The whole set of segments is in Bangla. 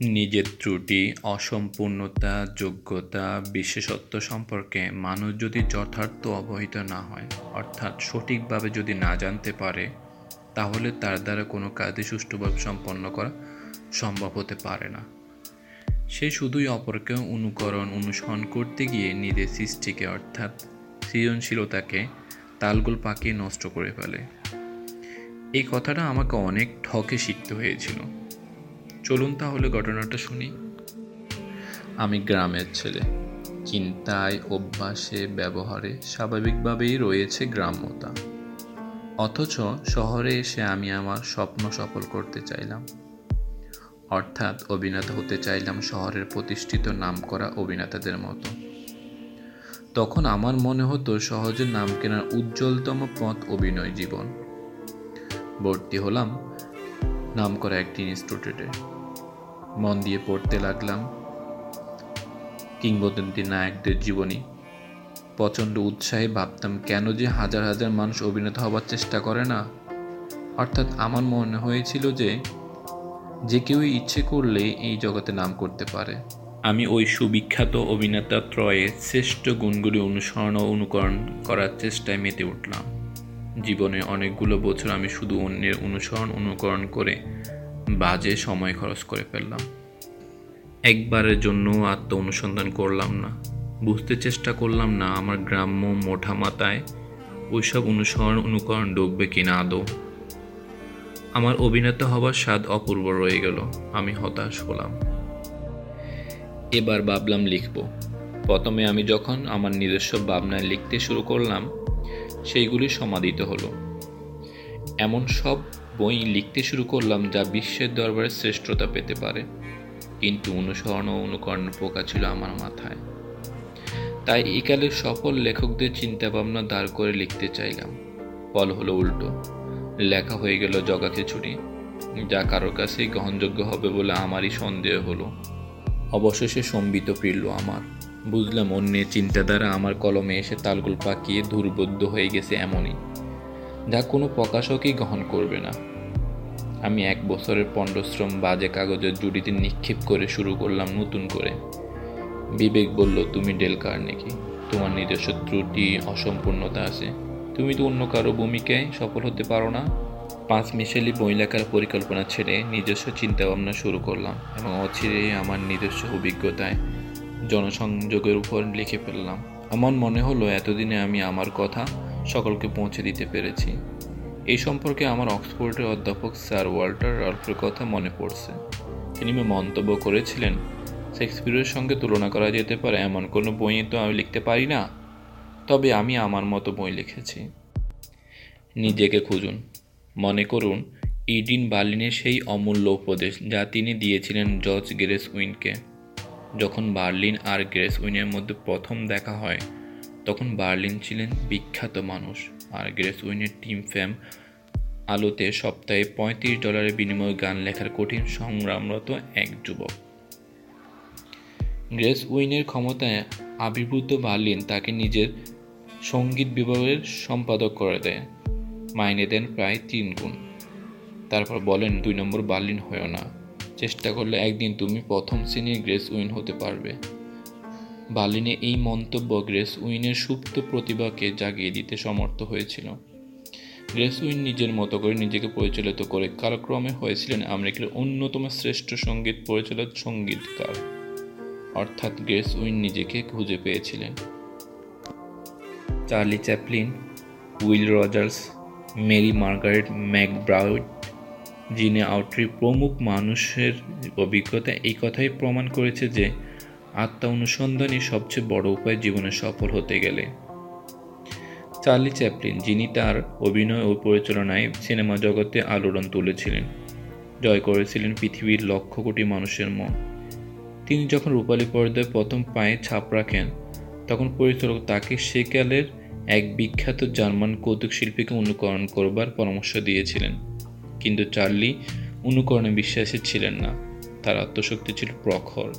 নিজের ত্রুটি, অসম্পূর্ণতা, যোগ্যতা, বিশেষত্ব সম্পর্কে মানুষ যদি যথার্থ অবহিত না হয়, অর্থাৎ সঠিকভাবে যদি না জানতে পারে, তাহলে তার দ্বারা কোনো কাজই সুষ্ঠুভাবে সম্পন্ন করা সম্ভব হতে পারে না। সে শুধুই অপরকে অনুকরণ, অনুসরণ করতে গিয়ে নিজের সৃষ্টিকে, অর্থাৎ সৃজনশীলতাকে তালগোল পাকিয়ে নষ্ট করে ফেলে। এই কথাটা আমাকে অনেক ঠকে শিখতে হয়েছিল। চলুন তাহলে ঘটনাটা শুনি। আমি গ্রামের ছেলে। চিন্তায়, অভ্যাসে, ব্যবহারে স্বাভাবিকভাবেই রয়েছে গ্রাম্যতা। অথচ শহরে এসে আমি আমার স্বপ্ন সফল করতে চাইলাম। অর্থাৎ অভিনেতা হতে চাইলাম শহরের প্রতিষ্ঠিত নাম করা অভিনেতাদের মতো। তখন আমার মনে হতো সহজে নাম কেনার উজ্জ্বলতম পথ অভিনয় জীবন। ভর্তি হলাম নাম করা একটি ইনস্টিটিউটে। মন দিয়ে পড়তে লাগলাম। কিংবদন্তি নায়কদের জীবনী। প্রচণ্ড উৎসাহে ভাবতাম, কেন যে হাজার হাজার মানুষ অভিনেতা হবার চেষ্টা করে না? অর্থাৎ আমার মনে হয়েছিল যে যে কেউই ইচ্ছে করলে এই জগতে নাম করতে পারে। আমি ওই সুবিখ্যাত অভিনেতা ত্রয়ের শ্রেষ্ঠ গুণগুলি অনুসরণ ও অনুকরণ করার চেষ্টায় মেতে উঠলাম। জীবনে অনেকগুলো বছর আমি শুধু অন্যের অনুসরণ, অনুকরণ করে বাজে সময় খরচ করে ফেললাম। একবারের জন্য আত্ম অনুসন্ধান করলাম না। বুঝতে চেষ্টা করলাম না, আমার গ্রাম্য মোটা মাথায় ওইসব অনুসরণ অনুকরণ ডুববে কিনা আদৌ। আমার অভিনেতা হবার স্বাদ অপূর্ব রয়ে গেল, আমি হতাশ হলাম। এবার ভাবলাম লিখব। প্রথমে আমি যখন আমার নিজস্ব ভাবনায় লিখতে শুরু করলাম, সেইগুলি সমাদিত হলো। এমন সব বই লিখতে শুরু করলাম যা বিশ্বের দরবারে শ্রেষ্ঠতা পেতে পারে। কিন্তু অনুসরণ ও অনুকরণ পোকা ছিল আমার মাথায়। তাই একালের সফল লেখকদের চিন্তাভাবনা দাঁড় করে লিখতে চাইলাম। ফল হলো উল্টো। লেখা হয়ে গেল জগা খিচুড়ি যা কারোর কাছেই গ্রহণযোগ্য হবে বলে আমারই সন্দেহ হলো। অবশেষে সম্বিত ফিরল আমার। বুঝলাম অন্যের চিন্তাধারা আমার কলমে এসে তালগুল পাকিয়ে দুর্বোধ্য হয়ে গেছে এমনই। যা কোনো প্রকাশকই গ্রহণ করবে না। আমি এক বছরের পণ্ডশ্রম বাজে কাগজের জুড়িতে নিক্ষেপ করে শুরু করলাম নতুন করে। বিবেক বলল, তুমি ডেল নাকি? তোমার নিজস্ব ত্রুটি, অসম্পূর্ণতা আছে। তুমি তো অন্য কারও ভূমিকায় সফল হতে পারো না। পাঁচ মিশেলি বই লেখার পরিকল্পনা ছেড়ে নিজস্ব চিন্তাভাবনা শুরু করলাম এবং অচিরেই আমার নিজস্ব অভিজ্ঞতায় জনসংযোগের উপর লিখে ফেললাম। আমার মনে হলো, এতদিনে আমি আমার কথা সকলকে পৌঁছে দিতে পেরেছি। এই সম্পর্কে আমার অক্সফোর্ডের অধ্যাপক স্যার ওয়াল্টার রাল্ফের কথা মনে পড়ছে। তিনি মন্তব্য করেছিলেন, শেক্সপিয়ারের সঙ্গে তুলনা করা যেতে পারে, এমন কোনো বই তো আমি লিখতে পারি না। তবে আমি আমার মতো বই লিখেছি। নিজেকে খুঁজুন। মনে করুন, ইডিন বার্লিনের সেই অমূল্য উপদেশ যা তিনি দিয়েছিলেন জর্জ গ্রেস উইনকে যখন বার্লিন আর গ্রেস উইনের মধ্যে প্রথম দেখা হয়, তখন বার্লিন ছিলেন বিখ্যাত মানুষ, আর গ্রেস উইনের টিম ফ্যাম আলোতে সপ্তাহে পঁয়ত্রিশ ডলারের বিনিময়ে গান লেখার কঠিন সংগ্রামরত এক যুবক। গ্রেস উইনের ক্ষমতায় আবির্ভূত বার্লিন তাকে নিজের সংগীত বিভাগের সম্পাদক করে দেয়। মাইনে দেন প্রায় তিন গুণ। তারপর বলেন, দুই নম্বর বার্লিন হয়েও না। চেষ্টা করলে একদিন তুমি প্রথম শ্রেণির গ্রেস উইন হতে পারবে। বার্লিনে এই মন্তব্য গ্রেস উইনের সুপ্ত প্রতিভাকে জাগিয়ে দিতে সমর্থ হয়েছিল। গ্রেস উইন নিজের মতো করে নিজেকে পরিচালিত করে কালক্রমে হয়েছিলেন আমেরিকার অন্যতম শ্রেষ্ঠ সংগীত পরিচালক সঙ্গীতকার। অর্থাৎ গ্রেস উইন নিজেকে খুঁজে পেয়েছিলেন। Charlie Chaplin, Will Rogers, Mary Margaret McBride Gene Autry প্রমুখ মানুষের অভিজ্ঞতা এই কথাই প্রমাণ করেছে যে আত্মা অনুসন্ধানই সবচেয়ে বড় উপায় জীবনে সফল হতে গেলে। চার্লি চ্যাপলিন, যিনি তার অভিনয় ও পরিচালনায় সিনেমা জগতে আলোড়ন তুলেছিলেন। জয় করেছিলেন পৃথিবীর লক্ষ কোটি মানুষের মন। তিনি যখন রূপালী পর্দায় প্রথম পায়ে ছাপ রাখেন, তখন পরিচালক তাকে সেকালের এক বিখ্যাত জার্মান কৌতুক শিল্পীকে অনুকরণ করবার পরামর্শ দিয়েছিলেন। কিন্তু চার্লি অনুকরণে বিশ্বাসী ছিলেন না, তার আত্মশক্তি ছিল প্রখর।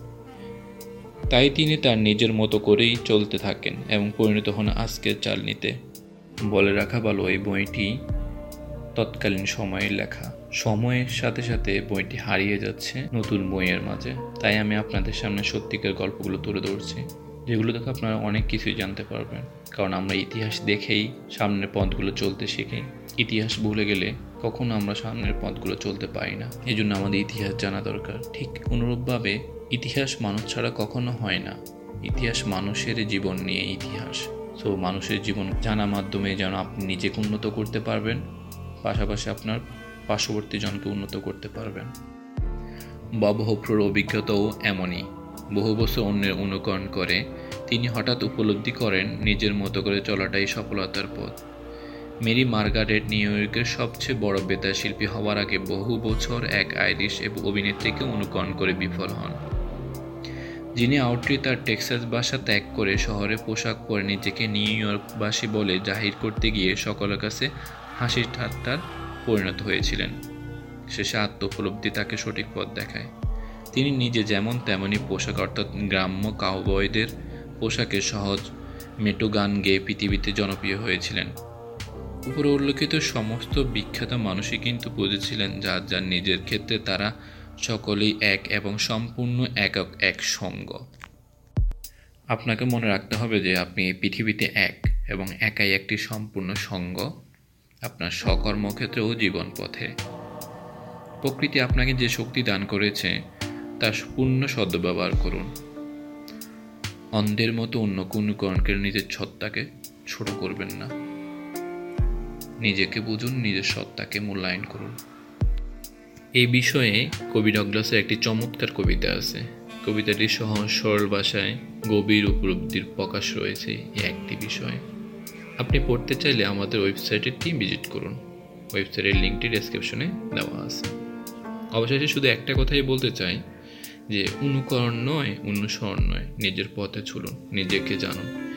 তাই তিনি তার নিজের মতো করেই চলতে থাকেন এবং পরিণত হন আজকের চালনিতে বলে রাখা ভালো এই বইটি তৎকালীন সময়ের লেখা। সময়ের সাথে সাথে বইটি হারিয়ে যাচ্ছে নতুন বইয়ের মাঝে। তাই আমি আপনাদের সামনে সত্যিকার গল্পগুলো তুলে ধরছি, যেগুলো দেখে আপনারা অনেক কিছুই জানতে পারবেন। কারণ আমরা ইতিহাস দেখেই সামনের পথগুলো চলতে শিখি। ইতিহাস ভুলে গেলে কখনো আমরা সামনের পথগুলো চলতে পারি না। এই জন্য আমাদের ইতিহাস জানা দরকার। ঠিক অনুরূপভাবে ইতিহাস মানুষ ছাড়া কখনো হয় না। ইতিহাস মানুষের জীবন নিয়ে ইতিহাস। সো মানুষের জীবন জানা মাধ্যমে যেন আপনি নিজেকে উন্নত করতে পারবেন, পাশাপাশি আপনার পার্শ্ববর্তী জনকে উন্নত করতে পারবেন। বাবু হফ্রোর অভিজ্ঞতাও এমনই। বহু বছর অন্যের অনুকরণ করে, তিনি হঠাৎ উপলব্ধি করেন নিজের মতো করে চলাটাই সফলতার পথ। মেরি মার্গারেট নিউ ইয়র্কের সবচেয়ে বড় বেতার শিল্পী হওয়ার আগে বহু বছর এক আইরিশ এবং অভিনেত্রীকে অনুকরণ করে বিফল হন। যিনি আউটরি তার টেক্সাস বাসা ত্যাগ করে শহরে পোশাক পরে নিজেকে নিউ ইয়র্কবাসী বলে জাহির করতে গিয়ে সকলের কাছে হাসির ঠাট্টার পরিণত হয়েছিলেন। শেষে আত্মপলব্ধি তাকে সঠিক পথ দেখায়। তিনি নিজে যেমন তেমনই পোশাক, অর্থাৎ গ্রাম্য কাউবয়দের পোশাকে সহজ মেটো গান গেয়ে পৃথিবীতে জনপ্রিয় হয়েছিলেন। উপরে উল্লেখিত সমস্ত বিখ্যাত মানুষই কিন্তু বুঝেছিলেন যার যার নিজের ক্ষেত্রে তারা সকলেই এক এবং সম্পূর্ণ একক এক সঙ্গ। আপনাকে মনে রাখতে হবে যে আপনি এই পৃথিবীতে এক এবং একাই একটি সম্পূর্ণ সঙ্গ আপনার সকর্মক্ষেত্রে ও জীবন পথে। প্রকৃতি আপনাকে যে শক্তি দান করেছে, তার পূর্ণ সদ্ব্যবহার করুন। অন্ধের মতো অন্য কোনো কর্ণকে নিজের সত্তাকে ছোট করবেন না। নিজেকে বুঝুন, নিজের সত্তাকে মূল্যায়ন করুন। এই বিষয়ে কবি ডগলাসের একটি চমৎকার কবিতা আছে। কবিতাটি সহজ সরল ভাষায় গভীর উপলব্ধির প্রকাশ রয়েছে এই একটি বিষয়। আপনি পড়তে চাইলে আমাদের ওয়েবসাইটেরটি ভিজিট করুন। ওয়েবসাইটের লিঙ্কটি ডেসক্রিপশনে দেওয়া আছে। অবশেষে শুধু একটা কথাই বলতে চাই, যে অনুকরণ নয়, অনুসরণ নয়, নিজের পথে চলুন, নিজেকে জানুন।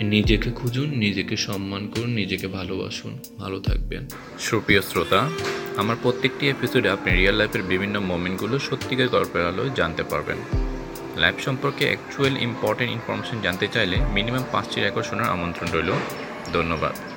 নিজেকে খুঁজুন, নিজেকে সম্মান করুন, নিজেকে ভালোবাসুন। ভালো থাকবেন। সুপ্রিয় শ্রোতা, আমার প্রত্যেকটি এপিসোডে আপনি রিয়েল লাইফের বিভিন্ন মোমেন্টগুলো সত্যিকার গল্পের আলোয় জানতে পারবেন। লাইফ সম্পর্কে অ্যাকচুয়াল ইম্পর্টেন্ট ইনফরমেশন জানতে চাইলে মিনিমাম পাঁচটি রেকর্ড শোনার আমন্ত্রণ রইল। ধন্যবাদ।